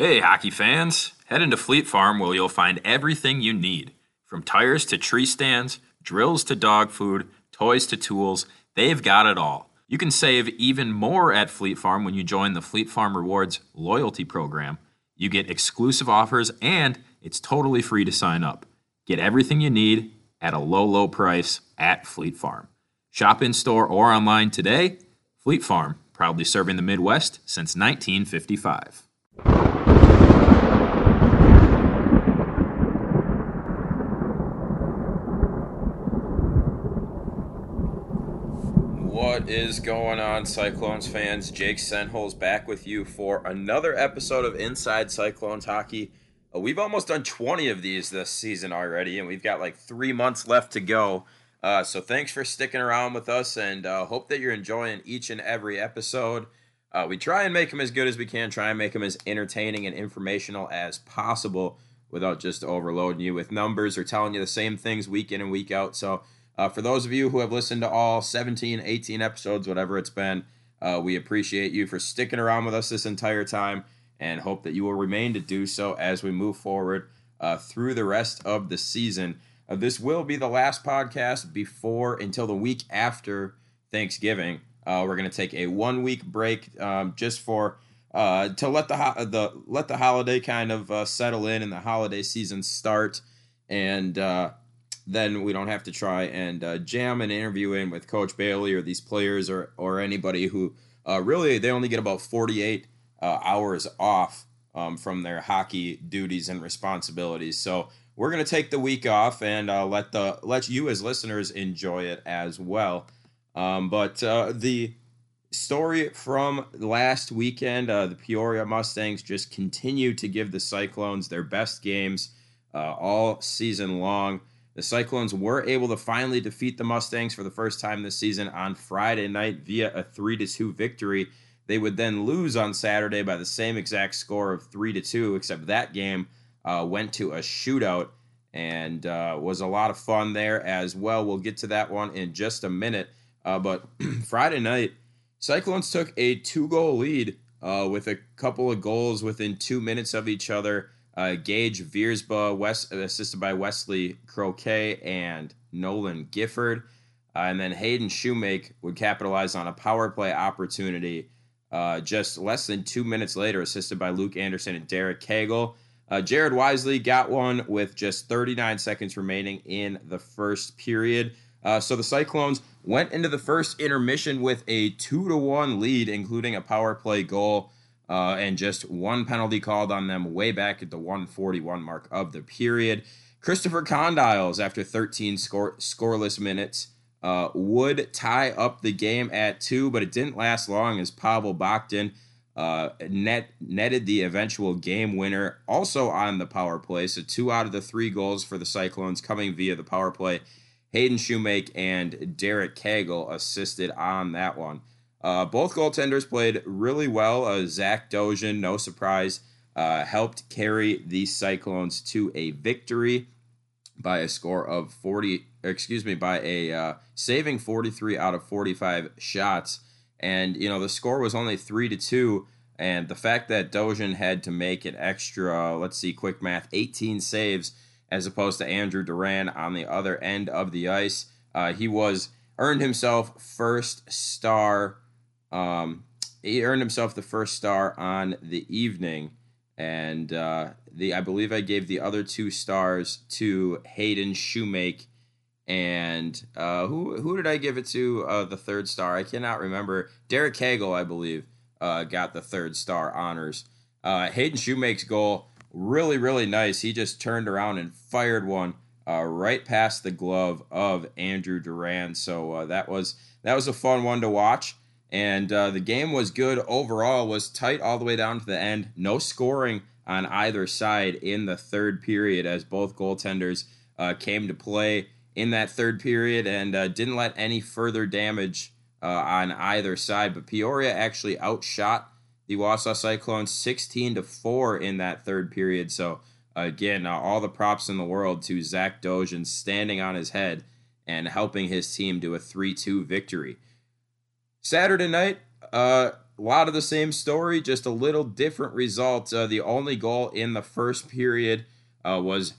Hey, hockey fans! Head into Fleet Farm where you'll find everything you need. From tires to tree stands, drills to dog food, toys to tools, they've got it all. You can save even more at Fleet Farm when you join the Fleet Farm Rewards loyalty program. You get exclusive offers and it's totally free to sign up. Get everything you need at a low, low price at Fleet Farm. Shop in store or online today. Fleet Farm, proudly serving the Midwest since 1955. What is going on, Cyclones fans? Jake Senholz back with you for another episode of Inside Cyclones Hockey. Uh, we've almost done 20 of these this season already, and we've got like three months left to go. Uh, so thanks for sticking around with us, and uh, hope that you're enjoying each and every episode. Uh, we try and make them as good as we can, try and make them as entertaining and informational as possible without just overloading you with numbers or telling you the same things week in and week out. So uh, for those of you who have listened to all 17, 18 episodes, whatever it's been, uh, we appreciate you for sticking around with us this entire time and hope that you will remain to do so as we move forward uh, through the rest of the season. Uh, this will be the last podcast before until the week after Thanksgiving. Uh, we're going to take a one week break um, just for uh, to let the ho- the let the holiday kind of settle in and the holiday season start and then we don't have to try and uh, jam an interview in with Coach Bailey or these players or or anybody who uh, really they only get about 48 uh, hours off um, from their hockey duties and responsibilities. So we're gonna take the week off and uh, let the let you as listeners enjoy it as well. Um, but uh, the story from last weekend, uh, the Peoria Mustangs just continue to give the Cyclones their best games all season long. The Cyclones were able to finally defeat the Mustangs for the first time this season on Friday night via a 3 2 victory. They would then lose on Saturday by the same exact score of 3 2, except that game uh, went to a shootout and uh, was a lot of fun there as well. We'll get to that one in just a minute. Uh, but Friday night, Cyclones took a two goal lead uh, with a couple of goals within two minutes of each other. Uh, Gage Viersba, West, assisted by Wesley Croquet and Nolan Gifford. Uh, and then Hayden Shoemake would capitalize on a power play opportunity uh, just less than two minutes later, assisted by Luke Anderson and Derek Cagle. Uh, Jared Wisely got one with just 39 seconds remaining in the first period. So the Cyclones went into the first intermission with a two to one lead, including a power play goal uh, and just one penalty called on them way back at the 141 mark of the period. Christopher Condyles, after 13 score, scoreless minutes, uh, would tie up the game at two, but it didn't last long as Pavel Bakhtin uh, net netted the eventual game winner, also on the power play. So two out of the three goals for the Cyclones coming via the power play. Hayden Shoemake and Derek Cagle assisted on that one. Uh, both goaltenders played really well. Uh, Zach Dojan, no surprise, uh, helped carry the Cyclones to a victory by a score of 40, excuse me, by a uh, saving 43 out of 45 shots. And, you know, the score was only 3 to 2. And the fact that Dojan had to make an extra, let's see, quick math, 18 saves as opposed to Andrew Duran on the other end of the ice, uh, he was earned himself first star um, he earned himself the first star on the evening, and uh, the I believe I gave the other two stars to Hayden Shoemake, and uh, who who did I give it to? Uh, the third star I cannot remember. Derek Cagle, I believe, uh, got the third star honors. Uh, Hayden Shoemake's goal really really nice. He just turned around and fired one uh, right past the glove of Andrew Duran. So uh, that was that was a fun one to watch and uh, the game was good overall was tight all the way down to the end no scoring on either side in the third period as both goaltenders uh, came to play in that third period and uh, didn't let any further damage uh, on either side but peoria actually outshot the wausau cyclones 16 to 4 in that third period so again uh, all the props in the world to zach dojan standing on his head and helping his team to a 3-2 victory Saturday night, uh, a lot of the same story, just a little different result. Uh, the only goal in the first period uh, was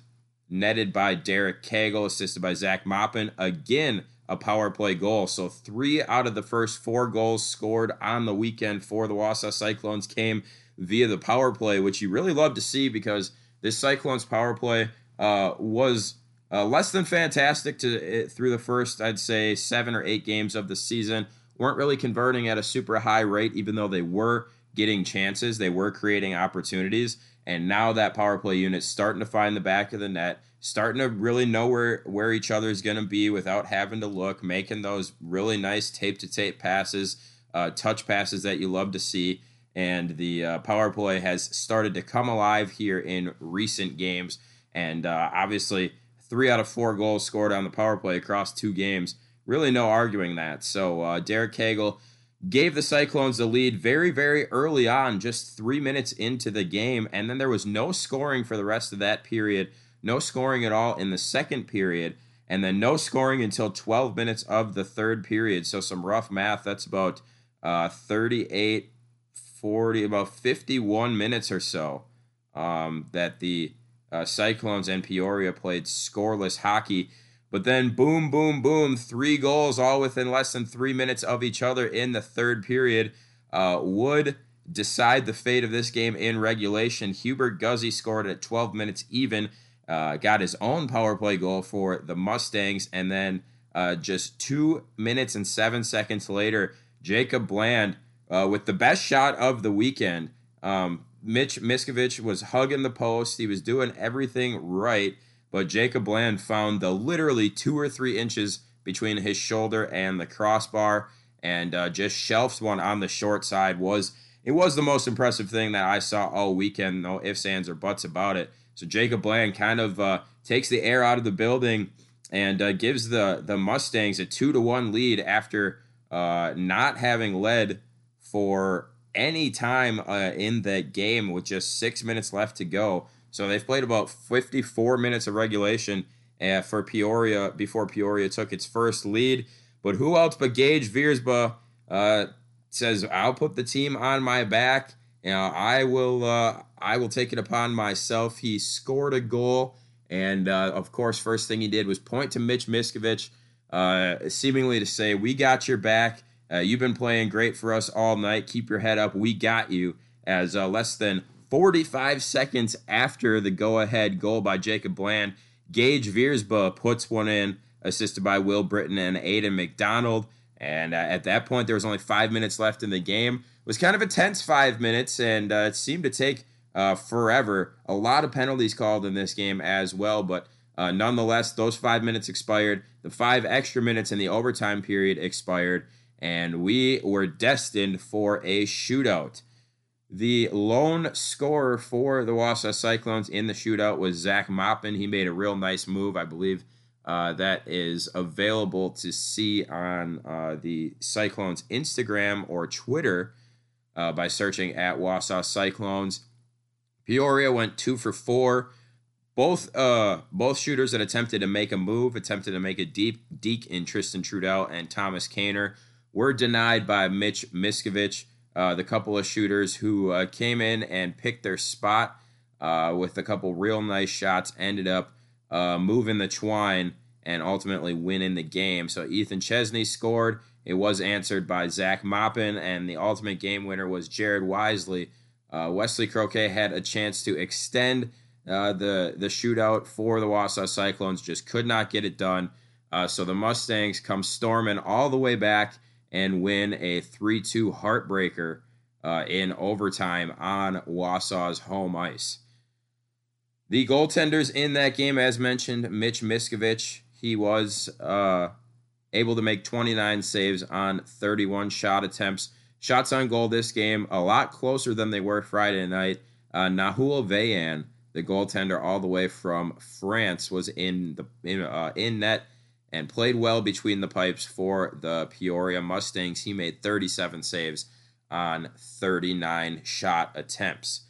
netted by Derek Cagle, assisted by Zach Moppin. Again, a power play goal. So three out of the first four goals scored on the weekend for the Wausau Cyclones came via the power play, which you really love to see because this Cyclones power play uh, was uh, less than fantastic to through the first, I'd say, seven or eight games of the season. weren't really converting at a super high rate, even though they were getting chances, they were creating opportunities. And now that power play unit's starting to find the back of the net, starting to really know where, where each other is going to be without having to look, making those really nice tape to tape passes, uh, touch passes that you love to see. And the uh, power play has started to come alive here in recent games. And uh, obviously, three out of four goals scored on the power play across two games. Really, no arguing that. So, uh, Derek Cagle gave the Cyclones the lead very, very early on, just three minutes into the game. And then there was no scoring for the rest of that period, no scoring at all in the second period, and then no scoring until 12 minutes of the third period. So some rough math. That's about uh, 38, 40, about 51 minutes or so um, that the uh, Cyclones and Peoria played scoreless hockey. But then, boom, boom, boom, three goals all within less than three minutes of each other in the third period uh, would decide the fate of this game in regulation. Hubert Guzzi scored at 12 minutes even, uh, got his own power play goal for the Mustangs, and then uh, just two minutes and seven seconds later, Jacob Bland uh, with the best shot of the weekend. Um, Mitch Miskovich was hugging the post. He was doing everything right but Jacob Bland found the literally two or three inches between his shoulder and the crossbar and uh, just shelves one on the short side was it was the most impressive thing that I saw all weekend. No ifs, ands, or buts about it. So Jacob Bland kind of uh, takes the air out of the building and uh, gives the the Mustangs a two to one lead after uh, not having led for any time uh, in that game with just six minutes left to go. So they've played about 54 minutes of regulation uh, for Peoria before Peoria took its first lead. But who else but Gage Viersba uh, says, "I'll put the team on my back. You know, I will. Uh, I will take it upon myself." He scored a goal, and uh, of course, first thing he did was point to Mitch Miskovich, uh, seemingly to say, "We got your back. Uh, you've been playing great for us all night. Keep your head up. We got you." As less than 45 seconds after the go ahead goal by Jacob Bland, Gage Viersba puts one in, assisted by Will Britton and Aiden McDonald. And uh, at that point, there was only five minutes left in the game. It was kind of a tense five minutes, and uh, it seemed to take uh, forever. A lot of penalties called in this game as well, but uh, nonetheless, those five minutes expired. The five extra minutes in the overtime period expired, and we were destined for a shootout. The lone scorer for the Wausau Cyclones in the shootout was Zach Moppin. He made a real nice move. I believe uh, that is available to see on uh, the Cyclones Instagram or Twitter uh, by searching at Wausau Cyclones. Peoria went two for four. Both uh, both shooters that attempted to make a move, attempted to make a deep deke in Tristan Trudell and Thomas Kaner, were denied by Mitch Miskovich uh, the couple of shooters who uh, came in and picked their spot uh, with a couple real nice shots, ended up uh, moving the twine and ultimately winning the game. So Ethan Chesney scored. It was answered by Zach Moppin, and the ultimate game winner was Jared Wisely. Uh, Wesley Croquet had a chance to extend uh, the the shootout for the Wausau Cyclones, just could not get it done. so the Mustangs come storming all the way back and win a 3 2 heartbreaker uh, in overtime on Wausau's home ice. The goaltenders in that game, as mentioned, Mitch Miskovich, he was uh, able to make 29 saves on 31 shot attempts. Shots on goal this game, a lot closer than they were Friday night. Uh, Nahul Vayan, the goaltender all the way from France, was in the in, uh, in net and played well between the pipes for the Peoria Mustangs. He made 37 saves on 39 shot attempts.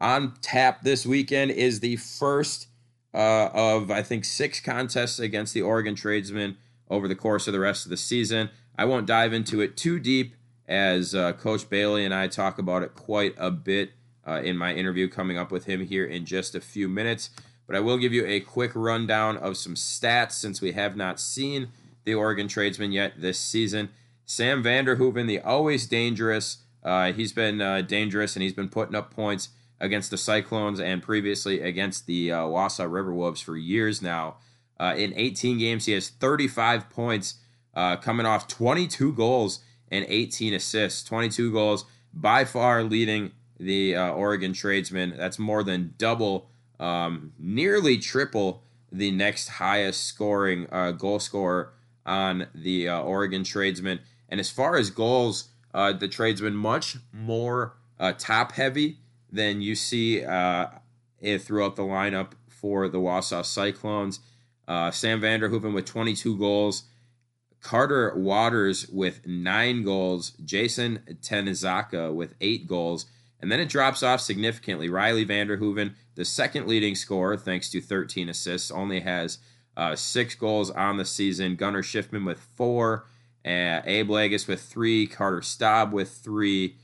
On tap this weekend is the first uh, of, I think, six contests against the Oregon Tradesmen over the course of the rest of the season. I won't dive into it too deep as uh, Coach Bailey and I talk about it quite a bit uh, in my interview coming up with him here in just a few minutes. But I will give you a quick rundown of some stats since we have not seen the Oregon tradesmen yet this season. Sam Vanderhoeven, the always dangerous, uh, he's been uh, dangerous and he's been putting up points against the Cyclones and previously against the uh, Wausau Riverwolves for years now. Uh, in 18 games, he has 35 points, uh, coming off 22 goals and 18 assists. 22 goals, by far leading the uh, Oregon tradesmen. That's more than double, um, nearly triple the next highest scoring uh, goal scorer on the uh, Oregon tradesmen. And as far as goals, uh, the tradesmen much more uh, top heavy than you see uh, throughout the lineup for the Wausau Cyclones. Sam Vanderhoeven with 22 goals. Carter Waters with nine goals, Jason Tanizaka with eight goals, and then it drops off significantly. Riley Vanderhoeven, the second leading scorer, thanks to 13 assists, only has uh, six goals on the season. Gunnar Schiffman with four, uh, Abe Lagus with three, Carter Staub with three,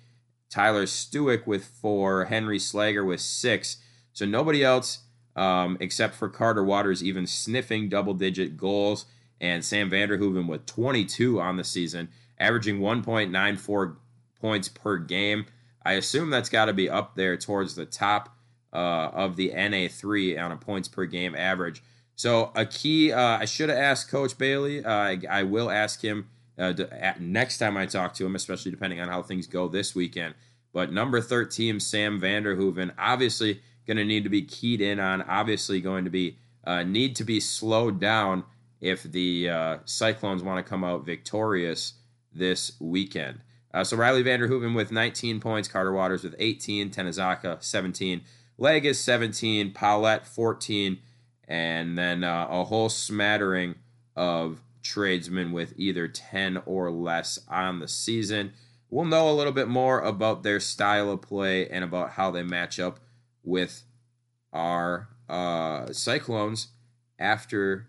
Tyler Stewick with four, Henry Slager with six. So nobody else um, except for Carter Waters even sniffing double digit goals and Sam Vanderhoeven with 22 on the season, averaging 1.94 points per game. I assume that's got to be up there towards the top uh, of the NA3 on a points per game average. So a key, uh, I should have asked Coach Bailey. Uh, I, I, will ask him uh, to, next time I talk to him, especially depending on how things go this weekend. But number 13, Sam Vanderhoeven, obviously going to need to be keyed in on. Obviously going to be uh, need to be slowed down if the uh, Cyclones want to come out victorious this weekend. Uh, so Riley Vanderhoeven with 19 points, Carter Waters with 18, Tanizaka 17, Lagus 17, Paulette 14, and then uh, a whole smattering of tradesmen with either 10 or less on the season. We'll know a little bit more about their style of play and about how they match up with our uh, Cyclones after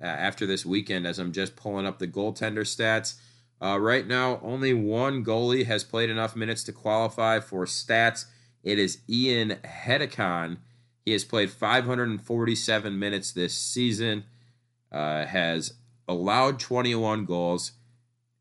uh, after this weekend as I'm just pulling up the goaltender stats. Uh, right now, only one goalie has played enough minutes to qualify for stats. It is Ian Hedekon. He has played 547 minutes this season, uh, has allowed 21 goals,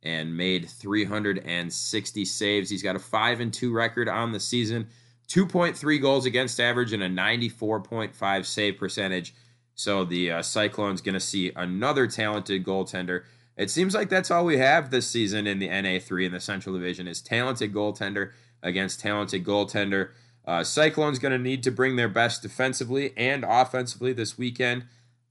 and made 360 saves. He's got a 5 and 2 record on the season, 2.3 goals against average, and a 94.5 save percentage. So the uh, Cyclones going to see another talented goaltender. It seems like that's all we have this season in the NA3 in the Central Division is talented goaltender against talented goaltender. Uh, Cyclones going to need to bring their best defensively and offensively this weekend.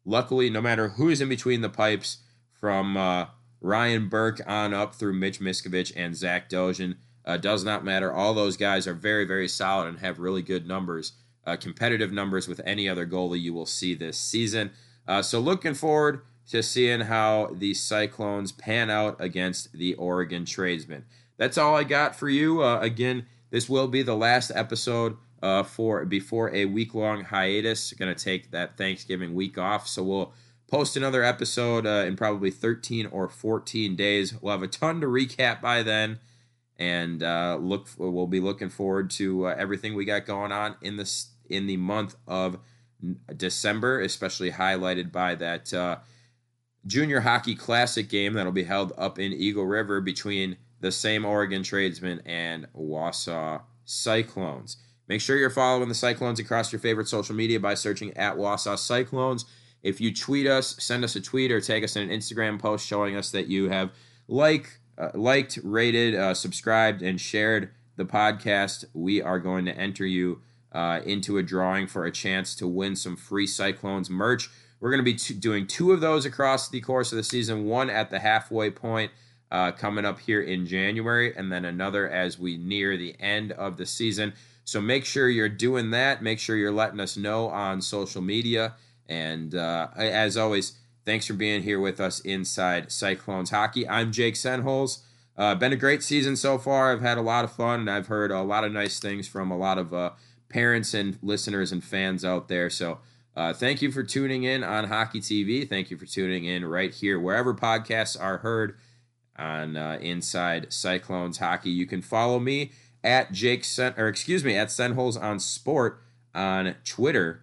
Luckily, no matter who's in between the pipes, from uh, Ryan Burke on up through Mitch Miskovich and Zach Dojan, uh, does not matter. All those guys are very, very solid and have really good numbers uh, competitive numbers with any other goalie you will see this season. Uh, so looking forward to seeing how the Cyclones pan out against the Oregon Tradesmen. That's all I got for you. Uh, again, this will be the last episode uh, for before a week long hiatus. Going to take that Thanksgiving week off, so we'll post another episode uh, in probably 13 or 14 days. We'll have a ton to recap by then and uh, look we'll be looking forward to uh, everything we got going on in this in the month of December, especially highlighted by that uh, Junior Hockey Classic game that'll be held up in Eagle River between the same Oregon Tradesmen and Wausau Cyclones. Make sure you're following the Cyclones across your favorite social media by searching at Wausau Cyclones. If you tweet us, send us a tweet or tag us in an Instagram post showing us that you have like, uh, liked, rated, uh, subscribed, and shared the podcast. We are going to enter you uh, into a drawing for a chance to win some free Cyclones merch. We're going to be t- doing two of those across the course of the season one at the halfway point uh, coming up here in January, and then another as we near the end of the season. So make sure you're doing that. Make sure you're letting us know on social media. And uh, as always, thanks for being here with us inside Cyclones Hockey. I'm Jake Senholz. Uh, been a great season so far. I've had a lot of fun, and I've heard a lot of nice things from a lot of uh, parents and listeners and fans out there. So uh, thank you for tuning in on Hockey TV. Thank you for tuning in right here, wherever podcasts are heard. on uh, Inside Cyclones Hockey. You can follow me at Jake Sen- or excuse me at Senholes on Sport on Twitter,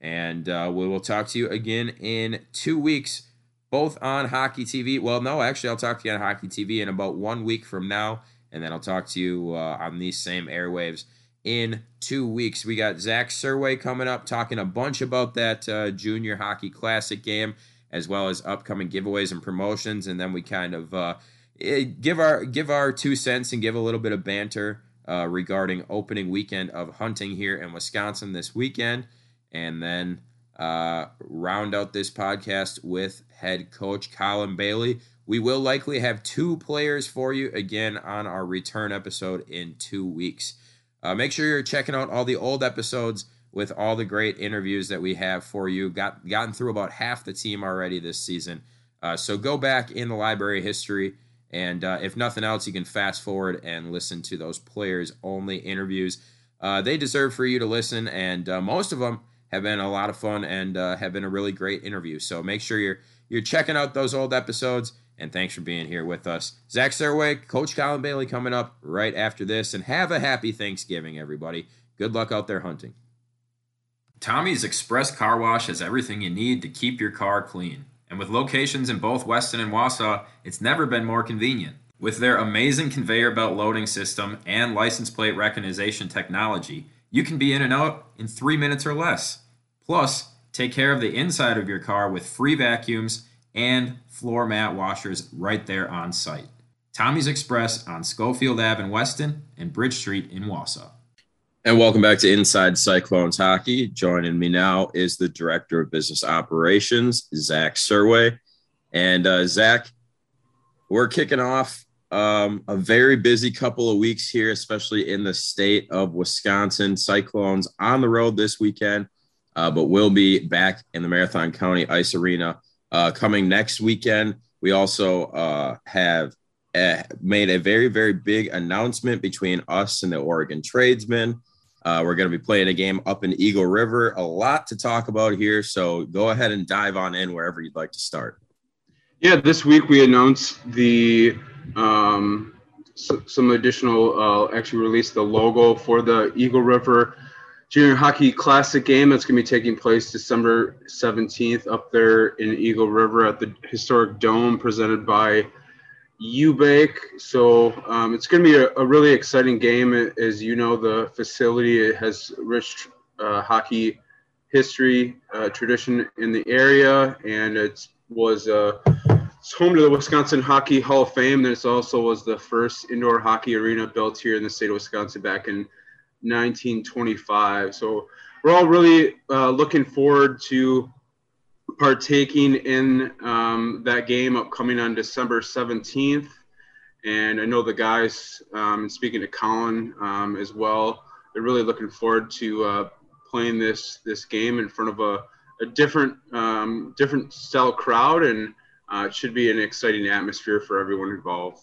and uh, we will talk to you again in two weeks, both on Hockey TV. Well, no, actually, I'll talk to you on Hockey TV in about one week from now, and then I'll talk to you uh, on these same airwaves in two weeks. We got Zach Surway coming up, talking a bunch about that uh, Junior Hockey Classic game, as well as upcoming giveaways and promotions, and then we kind of uh, eh, give our give our two cents and give a little bit of banter uh, regarding opening weekend of hunting here in Wisconsin this weekend, and then uh, round out this podcast with head coach Colin Bailey. We will likely have two players for you again on our return episode in two weeks. Uh, make sure you're checking out all the old episodes with all the great interviews that we have for you. Got gotten through about half the team already this season. Uh, so go back in the library history, and uh, if nothing else, you can fast forward and listen to those players only interviews. Uh, they deserve for you to listen, and uh, most of them have been a lot of fun and uh, have been a really great interview. So make sure you're you're checking out those old episodes. And thanks for being here with us. Zach Surway, Coach Colin Bailey coming up right after this. And have a happy Thanksgiving, everybody. Good luck out there hunting. Tommy's Express Car Wash has everything you need to keep your car clean. And with locations in both Weston and Wausau, it's never been more convenient. With their amazing conveyor belt loading system and license plate recognition technology, you can be in and out in three minutes or less. Plus, take care of the inside of your car with free vacuums and floor mat washers right there on site. Tommy's Express on Schofield Ave in Weston and Bridge Street in Wausau. And welcome back to Inside Cyclones Hockey. Joining me now is the Director of Business Operations, Zach Surway. And uh, Zach, we're kicking off um, a very busy couple of weeks here, especially in the state of Wisconsin. Cyclones on the road this weekend, uh, but we'll be back in the Marathon County Ice Arena uh, coming next weekend. We also uh, have uh, made a very, very big announcement between us and the Oregon tradesmen. Uh, we're going to be playing a game up in Eagle River. A lot to talk about here. So go ahead and dive on in wherever you'd like to start. Yeah, this week we announced the um, some additional, uh, actually released the logo for the Eagle River Junior Hockey Classic game that's going to be taking place December 17th up there in Eagle River at the historic dome presented by UBake. So um, it's going to be a, a, really exciting game. As you know, the facility has rich uh, hockey history, uh, tradition in the area, and it was uh, it's home to the Wisconsin Hockey Hall of Fame. And it also was the first indoor hockey arena built here in the state of Wisconsin back in 1925. So we're all really uh, looking forward to partaking in um, that game upcoming on December 17th. And I know the guys, um, speaking to Colin um, as well, they're really looking forward to uh, playing this this game in front of a, a different um, different style crowd, and uh, it should be an exciting atmosphere for everyone involved.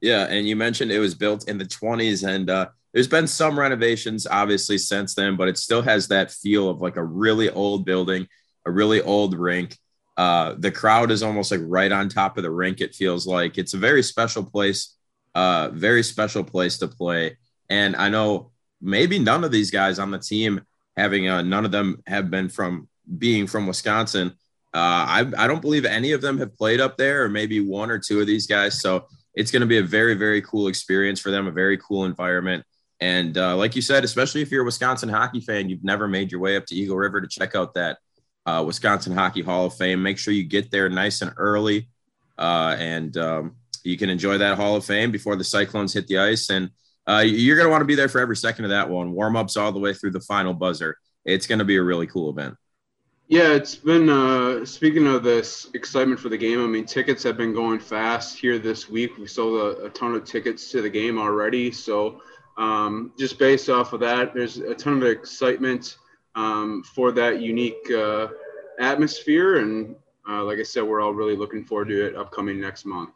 Yeah, and you mentioned it was built in the 20s, and uh, there's been some renovations obviously since then, but it still has that feel of like a really old building, a really old rink. Uh, the crowd is almost like right on top of the rink. It feels like it's a very special place, uh, very special place to play. And I know maybe none of these guys on the team having uh, none of them have been from being from Wisconsin. Uh, I, I don't believe any of them have played up there, or maybe one or two of these guys. So it's going to be a very, very cool experience for them, a very cool environment. And uh, like you said, especially if you're a Wisconsin hockey fan, you've never made your way up to Eagle River to check out that uh, Wisconsin Hockey Hall of Fame. Make sure you get there nice and early, uh, and um, you can enjoy that Hall of Fame before the Cyclones hit the ice. And uh, you're going to want to be there for every second of that one. Warm ups all the way through the final buzzer. It's going to be a really cool event. Yeah, it's been. Uh, speaking of this excitement for the game, I mean, tickets have been going fast here this week. We sold a, a ton of tickets to the game already, so um, just based off of that, there's a ton of excitement um, for that unique uh, atmosphere. And uh, like I said, we're all really looking forward to it upcoming next month.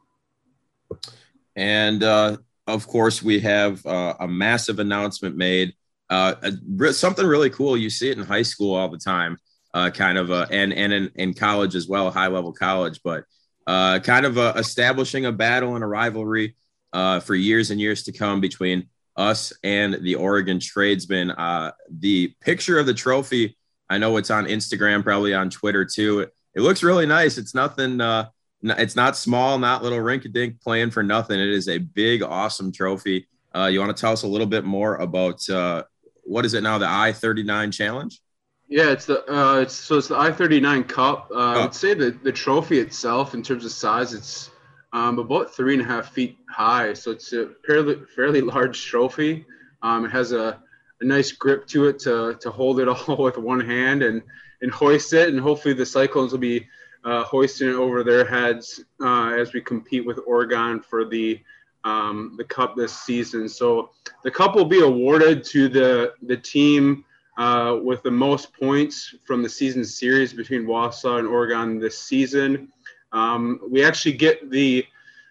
And uh, of course, we have uh, a massive announcement made. Uh, a, something really cool. You see it in high school all the time, uh, kind of, and and in, in college as well, high level college. But kind of uh, establishing a battle and a rivalry for years and years to come between us and the Oregon tradesmen. Uh, the picture of the trophy, I know it's on Instagram, probably on Twitter too. It, it looks really nice. It's nothing. Uh, it's not small, not little rink-a-dink playing for nothing. It is a big, awesome trophy. Uh, you want to tell us a little bit more about uh, what is it now? The I thirty nine challenge. Yeah, it's the uh, it's so it's the I thirty nine Cup. Uh, oh. I'd say the the trophy itself, in terms of size, it's um, about three and a half feet high. So it's a fairly fairly large trophy. Um, it has a, a nice grip to it to to hold it all with one hand and and hoist it, and hopefully the Cyclones will be uh, hoisting it over their heads uh, as we compete with Oregon for the um, the cup this season. So the cup will be awarded to the the team uh, with the most points from the season series between Wausau and Oregon this season. Um, we actually get the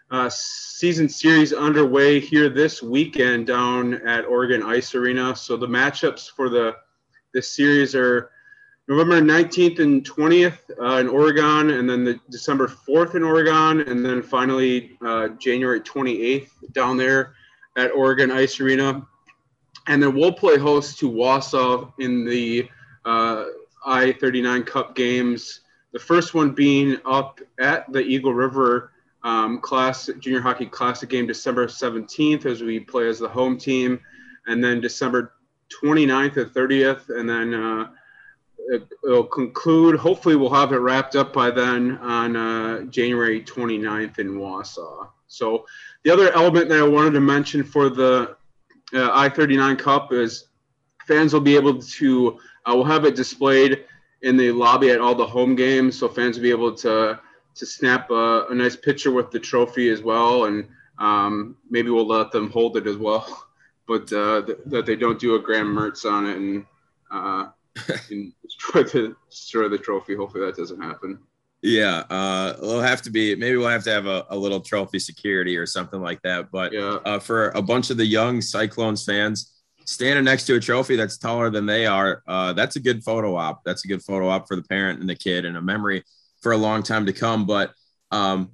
uh, season series underway here this weekend down at Oregon Ice Arena. So the matchups for the this series are November 19th and 20th uh, in Oregon, and then the December 4th in Oregon, and then finally uh, January 28th down there at Oregon Ice Arena. And then we'll play host to Wausau in the uh, I 39 Cup games. The first one being up at the Eagle River um, Class Junior Hockey Classic game December 17th as we play as the home team, and then December 29th and 30th, and then uh, it, will conclude. Hopefully, we'll have it wrapped up by then on uh, January 29th in Wausau. So, the other element that I wanted to mention for the uh, I 39 Cup is fans will be able to, uh, we'll have it displayed in the lobby at all the home games. So, fans will be able to, to snap a, a nice picture with the trophy as well. And um, maybe we'll let them hold it as well. But uh, th- that they don't do a Graham Mertz on it and uh, and destroy the destroy the trophy. Hopefully that doesn't happen. Yeah, uh, it'll have to be. Maybe we'll have to have a, a little trophy security or something like that. But yeah. uh, for a bunch of the young Cyclones fans, standing next to a trophy that's taller than they are, uh, that's a good photo op. That's a good photo op for the parent and the kid, and a memory for a long time to come. But um,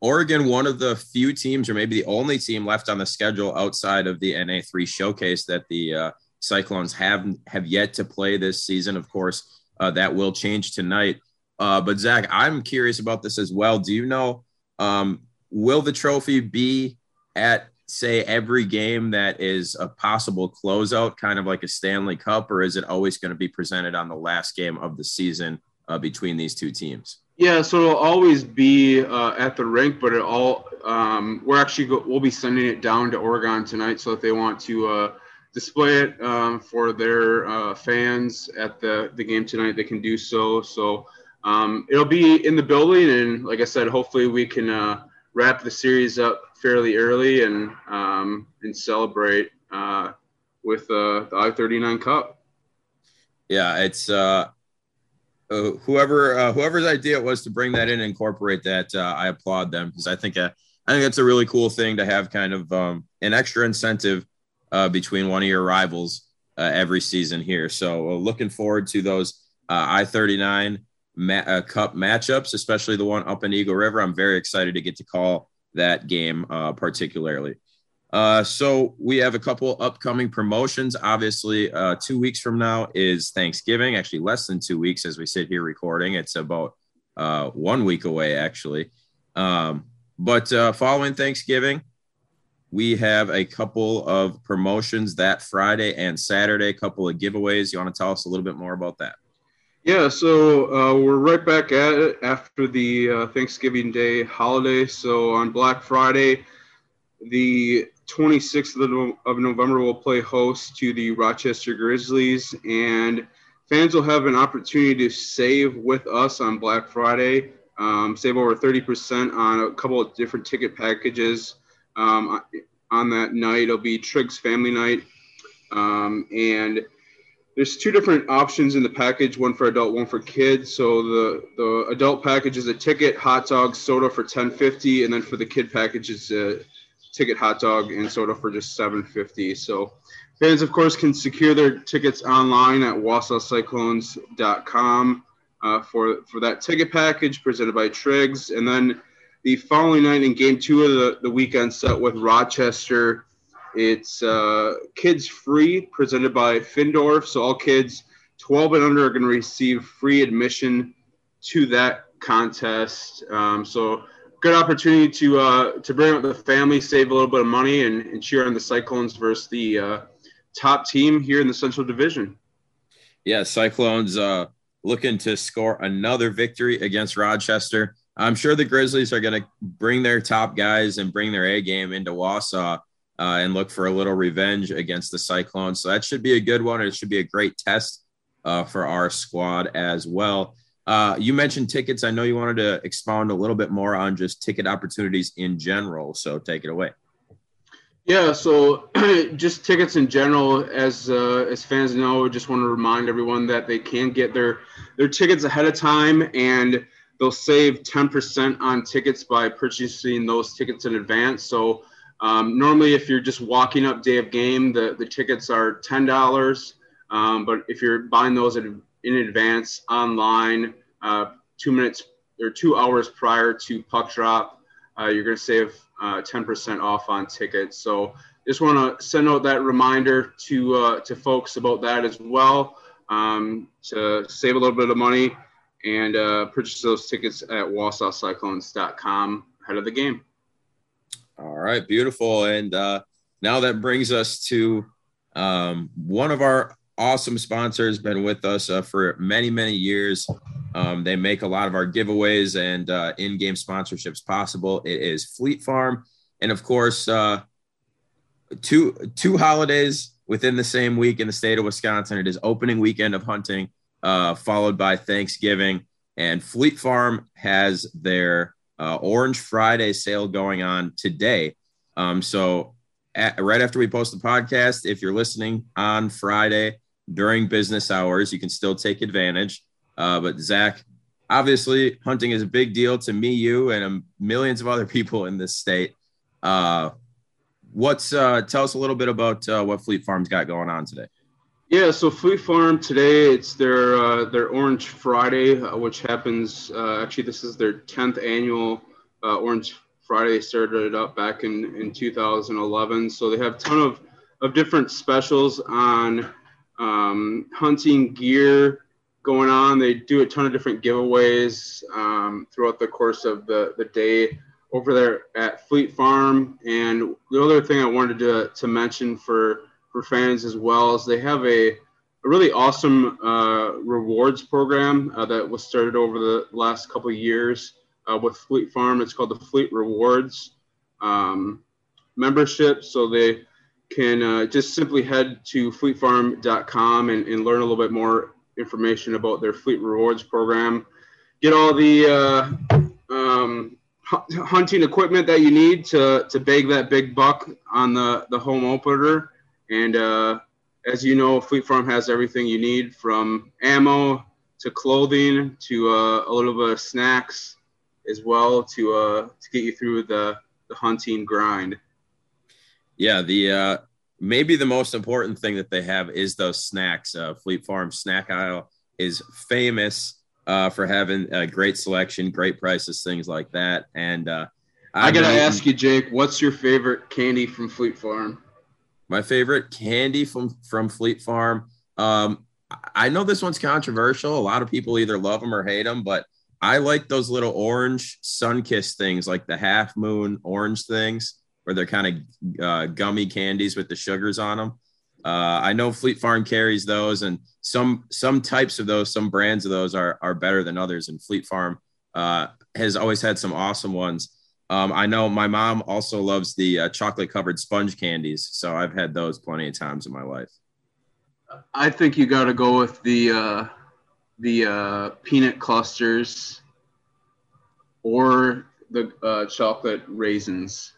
Oregon, one of the few teams, or maybe the only team left on the schedule outside of the NA3 showcase that the uh, Cyclones have have yet to play this season. Of course, uh, that will change tonight. Uh, but Zach, I'm curious about this as well. Do you know um, will the trophy be at say every game that is a possible closeout, kind of like a Stanley Cup, or is it always going to be presented on the last game of the season uh, between these two teams? Yeah, so it'll always be uh, at the rink, but it all um, we're actually go- we'll be sending it down to Oregon tonight. So if they want to uh, display it um, for their uh, fans at the, the game tonight, they can do so. So um, it'll be in the building, and like I said, hopefully we can uh, wrap the series up fairly early and um, and celebrate uh, with uh, the I-39 Cup. Yeah, it's uh, uh, whoever uh, whoever's idea it was to bring that in and incorporate that. I applaud them because I think I think that's a really cool thing to have kind of um, an extra incentive uh, between one of your rivals uh, every season here. So uh, looking forward to those uh, I 39 ma- uh, Cup matchups, especially the one up in Eagle River. I'm very excited to get to call that game uh, particularly. Uh, so we have a couple upcoming promotions. Obviously, uh, two weeks from now is Thanksgiving. Actually, less than two weeks as we sit here recording. It's about uh, one week away, actually. Um, but following Thanksgiving, we have a couple of promotions that Friday and Saturday, a couple of giveaways. You want to tell us a little bit more about that? Yeah, so uh, we're right back at it after the uh, Thanksgiving Day holiday. So on Black Friday, the 26th of, no- of November, we'll play host to the Rochester Grizzlies, and fans will have an opportunity to save with us on Black Friday. Um, save over 30% on a couple of different ticket packages. Um, on that night, it'll be Trig's Family Night, um, and there's two different options in the package: one for adult, one for kids. So the the adult package is a ticket, hot dog, soda for 10.50, and then for the kid package is a ticket, hot dog, and soda for just 7.50. So fans, of course, can secure their tickets online at WausauCyclones.com uh, for for that ticket package presented by Trig's, and then the following night in game two of the, the weekend set with Rochester, it's uh, kids free presented by Findorff. So all kids 12 and under are going to receive free admission to that contest. Um, so good opportunity to uh, to bring up the family, save a little bit of money, and, and cheer on the Cyclones versus the uh, top team here in the Central Division. Yeah, Cyclones uh, looking to score another victory against Rochester. I'm sure the Grizzlies are going to bring their top guys and bring their A game into Wausau uh, and look for a little revenge against the Cyclones. So that should be a good one. It should be a great test uh, for our squad as well. Uh, you mentioned tickets. I know you wanted to expound a little bit more on just ticket opportunities in general. So take it away. Yeah, so just tickets in general, as uh, as fans know, I just want to remind everyone that they can get their their tickets ahead of time, and they'll save ten percent on tickets by purchasing those tickets in advance. So um, normally, if you're just walking up day of game, the the tickets are ten dollars. Um, but if you're buying those in, in advance online, uh, two minutes or two hours prior to puck drop, uh, you're going to save uh, 10% off on tickets. So just want to send out that reminder to uh, to folks about that as well um, to save a little bit of money and uh, purchase those tickets at WausauCyclones.com ahead of the game. All right, beautiful. And uh, now that brings us to um, one of our awesome sponsors, been with us uh, for many, many years. Um, they make a lot of our giveaways and uh, in-game sponsorships possible. It is Fleet Farm, and of course, uh, two two holidays within the same week in the state of Wisconsin. It is opening weekend of hunting, uh, followed by Thanksgiving, and Fleet Farm has their uh, Orange Friday sale going on today. Um, so, at, right after we post the podcast, if you're listening on Friday during business hours, you can still take advantage. Uh, but Zach, obviously, hunting is a big deal to me, you, and um, millions of other people in this state. Uh, what's uh, tell us a little bit about uh, what Fleet Farm's got going on today? Yeah, so Fleet Farm today it's their uh, their Orange Friday, uh, which happens. Uh, actually, this is their tenth annual uh, Orange Friday. They Started it up back in in 2011. So they have a ton of of different specials on um, hunting gear, going on. They do a ton of different giveaways um, throughout the course of the, the day over there at Fleet Farm. And the other thing I wanted to, to mention for, for fans as well as they have a, a really awesome uh, rewards program uh, that was started over the last couple of years uh, with Fleet Farm. It's called the Fleet Rewards um, membership. So they can uh, just simply head to fleetfarm.com and, and learn a little bit more information about their fleet rewards program. Get all the uh, um, hunting equipment that you need to, to bag that big buck on the, the home opener. And uh, as you know, Fleet Farm has everything you need from ammo to clothing to uh, a little bit of snacks as well to uh, to get you through the, the hunting grind. Yeah, the uh, maybe the most important thing that they have is those snacks. Uh, Fleet Farm snack aisle is famous uh, for having a great selection, great prices, things like that. And uh, I gotta ask you, Jake, what's your favorite candy from Fleet Farm? My favorite candy from from Fleet Farm. Um, I know this one's controversial. A lot of people either love them or hate them, but I like those little orange sun kiss things, like the half moon orange things where they're kind of uh, gummy candies with the sugars on them. Uh, I know Fleet Farm carries those, and some some types of those, some brands of those are are better than others. And Fleet Farm uh, has always had some awesome ones. Um, I know my mom also loves the uh, chocolate covered sponge candies, so I've had those plenty of times in my life. I think you got to go with the uh, the uh, peanut clusters or the chocolate raisins.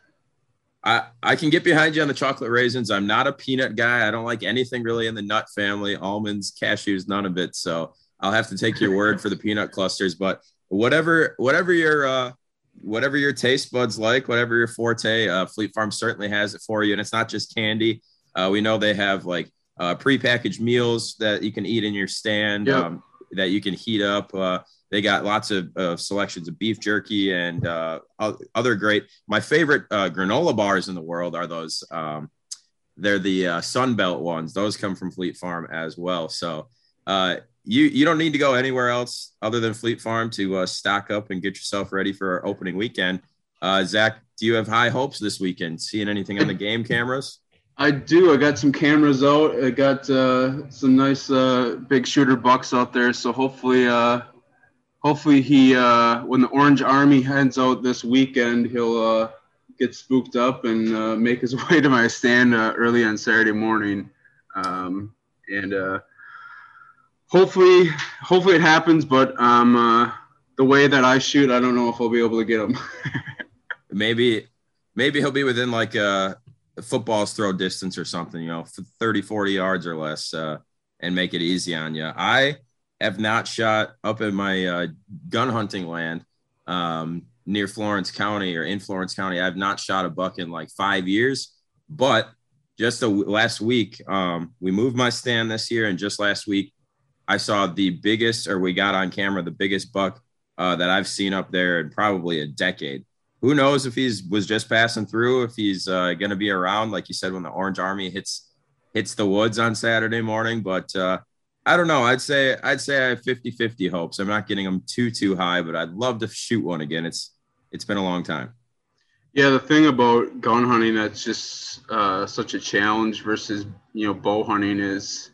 I, I can get behind you on the chocolate raisins. I'm not a peanut guy. I don't like anything really in the nut family, almonds, cashews, none of it. So I'll have to take your word for the peanut clusters. But whatever whatever your uh, whatever your taste buds like, whatever your forte, uh, Fleet Farm certainly has it for you. And it's not just candy. Uh, we know they have like uh, prepackaged meals that you can eat in your stand. Yep. Um, that you can heat up. Uh, they got lots of uh, selections of beef jerky and uh, other great. My favorite uh, granola bars in the world are those. Um, they're the uh, Sunbelt ones. Those come from Fleet Farm as well. So uh, you you don't need to go anywhere else other than Fleet Farm to uh, stock up and get yourself ready for our opening weekend. Uh, Zach, do you have high hopes this weekend? Seeing anything on the game cameras? I do. I got some cameras out. I got uh, some nice uh, big shooter bucks out there. So hopefully, uh, hopefully he uh, when the Orange Army heads out this weekend, he'll get spooked up and make his way to my stand early on Saturday morning. Um, and hopefully, hopefully it happens. But um, uh, the way that I shoot, I don't know if I'll be able to get him. maybe, maybe he'll be within like a, a, football's throw distance or something. You know, 30, 40 yards or less, uh, and make it easy on you. I have not shot up in my uh, gun hunting land. Um, near Florence County or in Florence County. I've not shot a buck in like five years, but just last week, um, we moved my stand this year, and just last week, I saw the biggest, or we got on camera the biggest buck uh, that I've seen up there in probably a decade. Who knows if he's was just passing through, if he's uh, going to be around, like you said, when the Orange Army hits hits the woods on Saturday morning. But uh, I don't know. I'd say I'd say I have 50-50 hopes. I'm not getting them too too high, but I'd love to shoot one again. It's it's been a long time. Yeah, the thing about gun hunting that's just uh, such a challenge versus you know bow hunting is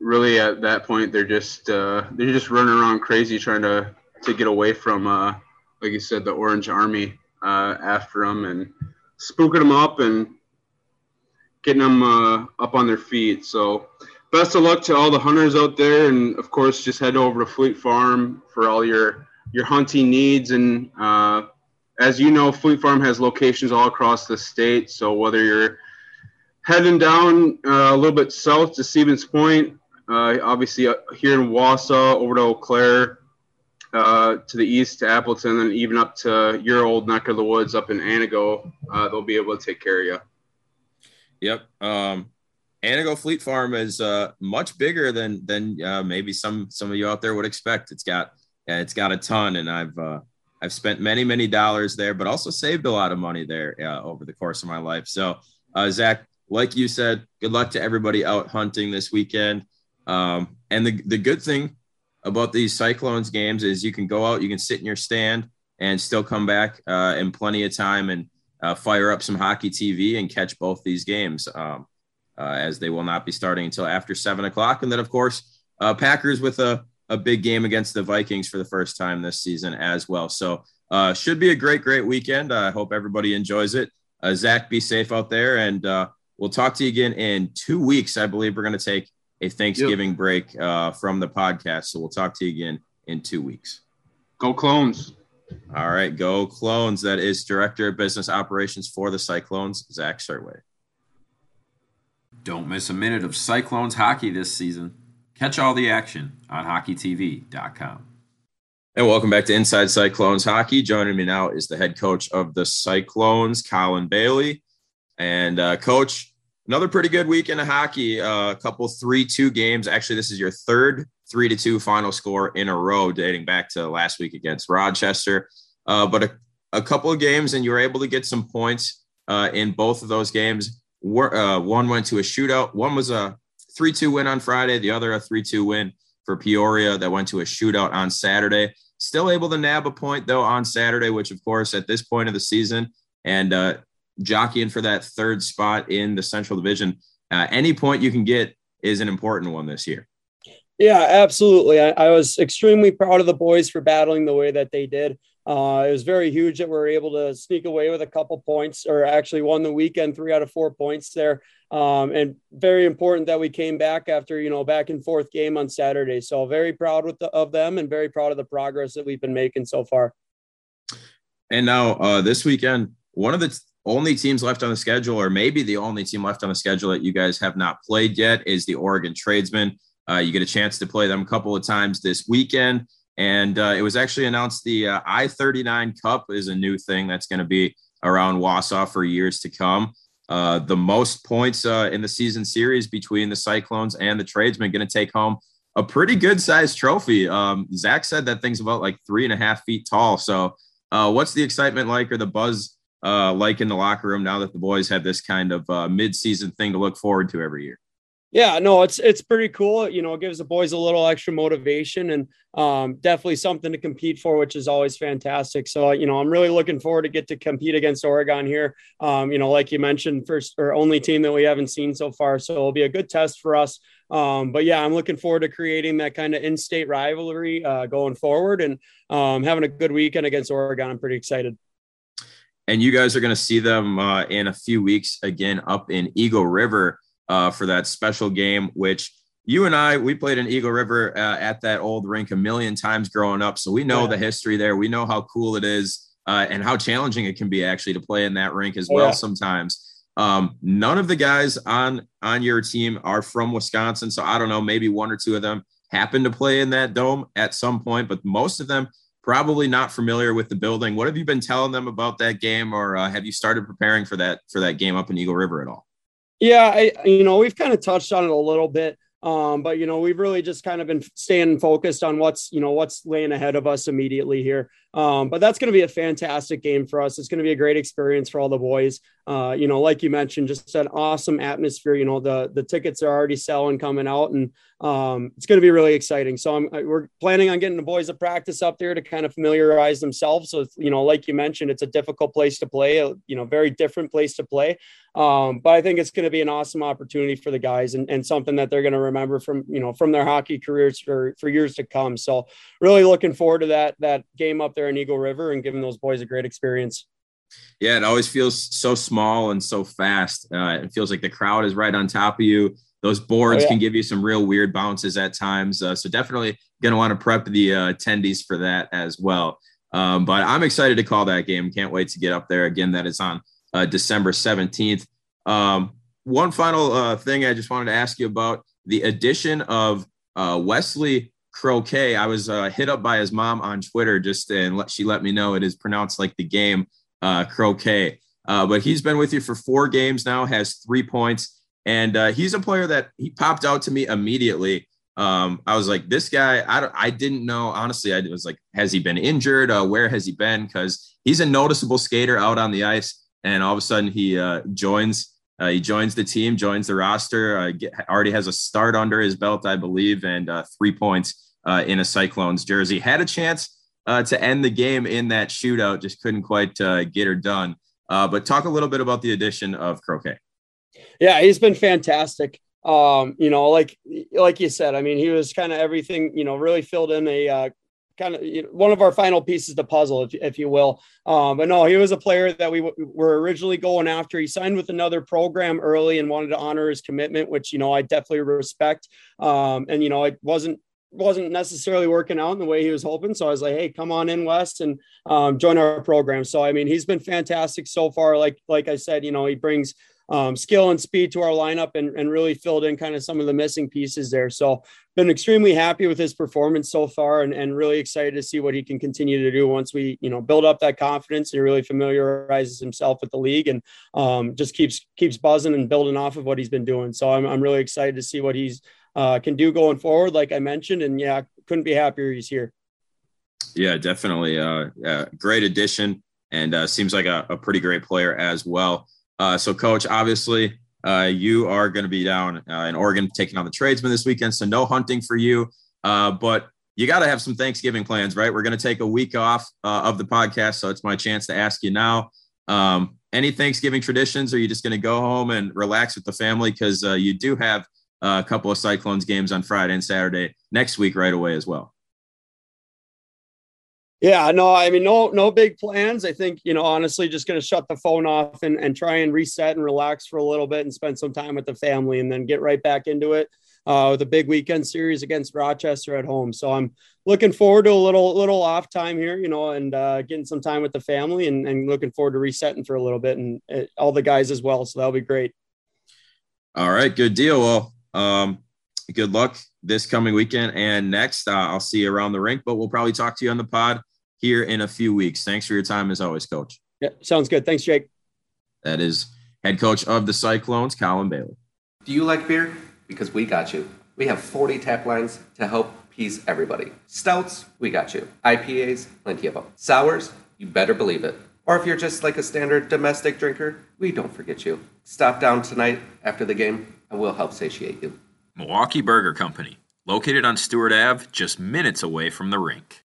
really at that point they're just uh, they're just running around crazy trying to to get away from uh, like you said the Orange Army uh, after them and spooking them up and getting them uh, up on their feet. So best of luck to all the hunters out there, and of course just head over to Fleet Farm for all your your hunting needs. And uh, as you know, Fleet Farm has locations all across the state. So whether you're heading down uh, a little bit south to Stevens Point, uh, obviously uh, here in Wausau, over to Eau Claire, uh, to the east to Appleton, and even up to your old neck of the woods up in Antigo, uh, they'll be able to take care of you. Yep. Um, Antigo Fleet Farm is uh, much bigger than than uh, maybe some some of you out there would expect. It's got it's got a ton, and I've I've spent many many dollars there, but also saved a lot of money there over the course of my life. So, Zach, like you said, good luck to everybody out hunting this weekend. Um, and the the good thing about these Cyclones games is you can go out, you can sit in your stand, and still come back uh, in plenty of time and uh, fire up some hockey TV and catch both these games. Um, uh, as they will not be starting until after seven o'clock, and then of course uh, Packers with a a big game against the Vikings for the first time this season as well. So uh, should be a great, great weekend. I hope everybody enjoys it. Uh, Zach, be safe out there, and uh, we'll talk to you again in two weeks. I believe we're going to take a Thanksgiving yep. break uh, from the podcast, so we'll talk to you again in two weeks. Go clones! All right, go clones. That is director of business operations for the Cyclones, Zach Sertway. Don't miss a minute of Cyclones hockey this season. Catch all the action on hockeytv.com. And welcome back to Inside Cyclones Hockey. Joining me now is the head coach of the Cyclones, Colin Bailey. And uh, coach, another pretty good weekend of hockey. Uh, a couple 3 2 games. Actually, this is your third 3 to 2 final score in a row, dating back to last week against Rochester. Uh, but a, a, couple of games, and you were able to get some points uh, in both of those games. Uh, one went to a shootout, one was a 3 2 win on Friday, the other a 3 2 win for Peoria that went to a shootout on Saturday. Still able to nab a point, though, on Saturday, which, of course, at this point of the season, and uh, jockeying for that third spot in the Central Division, uh, any point you can get is an important one this year. Yeah, absolutely. I, I, was extremely proud of the boys for battling the way that they did. Uh, it was very huge that we were able to sneak away with a couple points, or actually won the weekend three out of four points there. Um, and very important that we came back after you know back and forth game on Saturday. So very proud with the, of them, and very proud of the progress that we've been making so far. And now uh, this weekend, one of the only teams left on the schedule, or maybe the only team left on the schedule that you guys have not played yet, is the Oregon Tradesmen. Uh, you get a chance to play them a couple of times this weekend. And uh, it was actually announced the uh, I 39 Cup is a new thing that's going to be around Wausau for years to come. Uh, the most points uh, in the season series between the Cyclones and the Tradesmen going to take home a pretty good sized trophy. Um, Zach said that thing's about like three and a half feet tall. So, uh, what's the excitement like or the buzz uh, like in the locker room now that the boys have this kind of uh, mid-season thing to look forward to every year? Yeah, no, it's it's pretty cool. You know, it gives the boys a little extra motivation and um, definitely something to compete for, which is always fantastic. So, you know, I'm really looking forward to get to compete against Oregon here. Um, you know, like you mentioned, first or only team that we haven't seen so far, so it'll be a good test for us. Um, but yeah, I'm looking forward to creating that kind of in-state rivalry uh, going forward and um, having a good weekend against Oregon. I'm pretty excited and you guys are going to see them uh, in a few weeks again up in Eagle River uh, for that special game, which you and I we played in Eagle River uh, at that old rink a million times growing up, so we know yeah. the history there. We know how cool it is uh, and how challenging it can be actually to play in that rink as well. Yeah. Sometimes. Um, none of the guys on on your team are from Wisconsin, so I don't know. Maybe one or two of them happen to play in that dome at some point, but most of them probably not familiar with the building. What have you been telling them about that game, or uh, have you started preparing for that for that game up in Eagle River at all? Yeah, I, you know, we've kind of touched on it a little bit. Um, but you know, we've really just kind of been staying focused on what's you know what's laying ahead of us immediately here. Um, but that's going to be a fantastic game for us. It's going to be a great experience for all the boys. Uh, you know, like you mentioned, just an awesome atmosphere. You know, the the tickets are already selling, coming out, and um, it's going to be really exciting. So I'm, we're planning on getting the boys a practice up there to kind of familiarize themselves. So you know, like you mentioned, it's a difficult place to play. A, you know, very different place to play. Um, but I think it's going to be an awesome opportunity for the guys and, and something that they're going to remember from, you know, from their hockey careers for, for years to come. So really looking forward to that, that game up there in Eagle River and giving those boys a great experience. Yeah, it always feels so small and so fast. Uh, it feels like the crowd is right on top of you. Those boards oh, yeah. can give you some real weird bounces at times. Uh, so definitely going to want to prep the uh, attendees for that as well. Um, but I'm excited to call that game. Can't wait to get up there again. That is on uh, December 17th. Um, one final uh, thing I just wanted to ask you about the addition of uh, Wesley Croquet. I was uh, hit up by his mom on Twitter just and let, she let me know it is pronounced like the game uh, Croquet. Uh, but he's been with you for four games now, has three points, and uh, he's a player that he popped out to me immediately. Um, I was like, this guy, I, I didn't know. Honestly, I was like, has he been injured? Uh, where has he been? Because he's a noticeable skater out on the ice and all of a sudden he uh, joins. Uh, he joins the team, joins the roster. Uh, get, already has a start under his belt, I believe, and uh, three points uh, in a Cyclones jersey. Had a chance uh, to end the game in that shootout, just couldn't quite get her done. but talk a little bit about the addition of Croquet. Yeah, he's been fantastic. Um, you know, like like you said, I mean, he was kind of everything. You know, really filled in a kind of you know, one of our final pieces to puzzle, if, if you will. Um, but no, he was a player that we w- were originally going after. He signed with another program early and wanted to honor his commitment, which you know I definitely respect. Um, and you know, it wasn't wasn't necessarily working out in the way he was hoping. So I was like, hey, come on in, West, and um, join our program. So I mean, he's been fantastic so far. Like like I said, you know, he brings um, skill and speed to our lineup and, and really filled in kind of some of the missing pieces there. So been extremely happy with his performance so far and, and really excited to see what he can continue to do once we, you know, build up that confidence and really familiarizes himself with the league and um, just keeps, keeps buzzing and building off of what he's been doing. So I'm, I'm really excited to see what he's uh, can do going forward, like I mentioned, and yeah, couldn't be happier he's here. Yeah, definitely. Uh, uh great addition and uh, seems like a, a pretty great player as well. Uh, so, coach, obviously, uh, you are going to be down uh, in Oregon taking on the tradesmen this weekend. So, no hunting for you. Uh, but you got to have some Thanksgiving plans, right? We're going to take a week off uh, of the podcast. So, it's my chance to ask you now. Um, any Thanksgiving traditions? Or are you just going to go home and relax with the family? Because uh, you do have a couple of Cyclones games on Friday and Saturday next week, right away as well. Yeah, no, I mean, no, no big plans. I think, you know, honestly, just going to shut the phone off and, and try and reset and relax for a little bit and spend some time with the family and then get right back into it uh, with a big weekend series against Rochester at home. So I'm looking forward to a little, little off time here, you know, and uh, getting some time with the family and, and looking forward to resetting for a little bit and uh, all the guys as well. So that'll be great. All right. Good deal. Well, um, good luck this coming weekend and next. Uh, I'll see you around the rink, but we'll probably talk to you on the pod here in a few weeks. Thanks for your time as always, coach. Yeah, sounds good. Thanks, Jake. That is head coach of the Cyclones, Colin Bailey. Do you like beer? Because we got you We have 40 tap lines to help please everybody. Stouts, we got you. IPAs, plenty of them. Sours, you better believe it. Or if you're just like a standard domestic drinker, we don't forget you. Stop down tonight after the game and we'll help satiate you. Milwaukee Burger Company, located on Stewart Ave, just minutes away from the rink.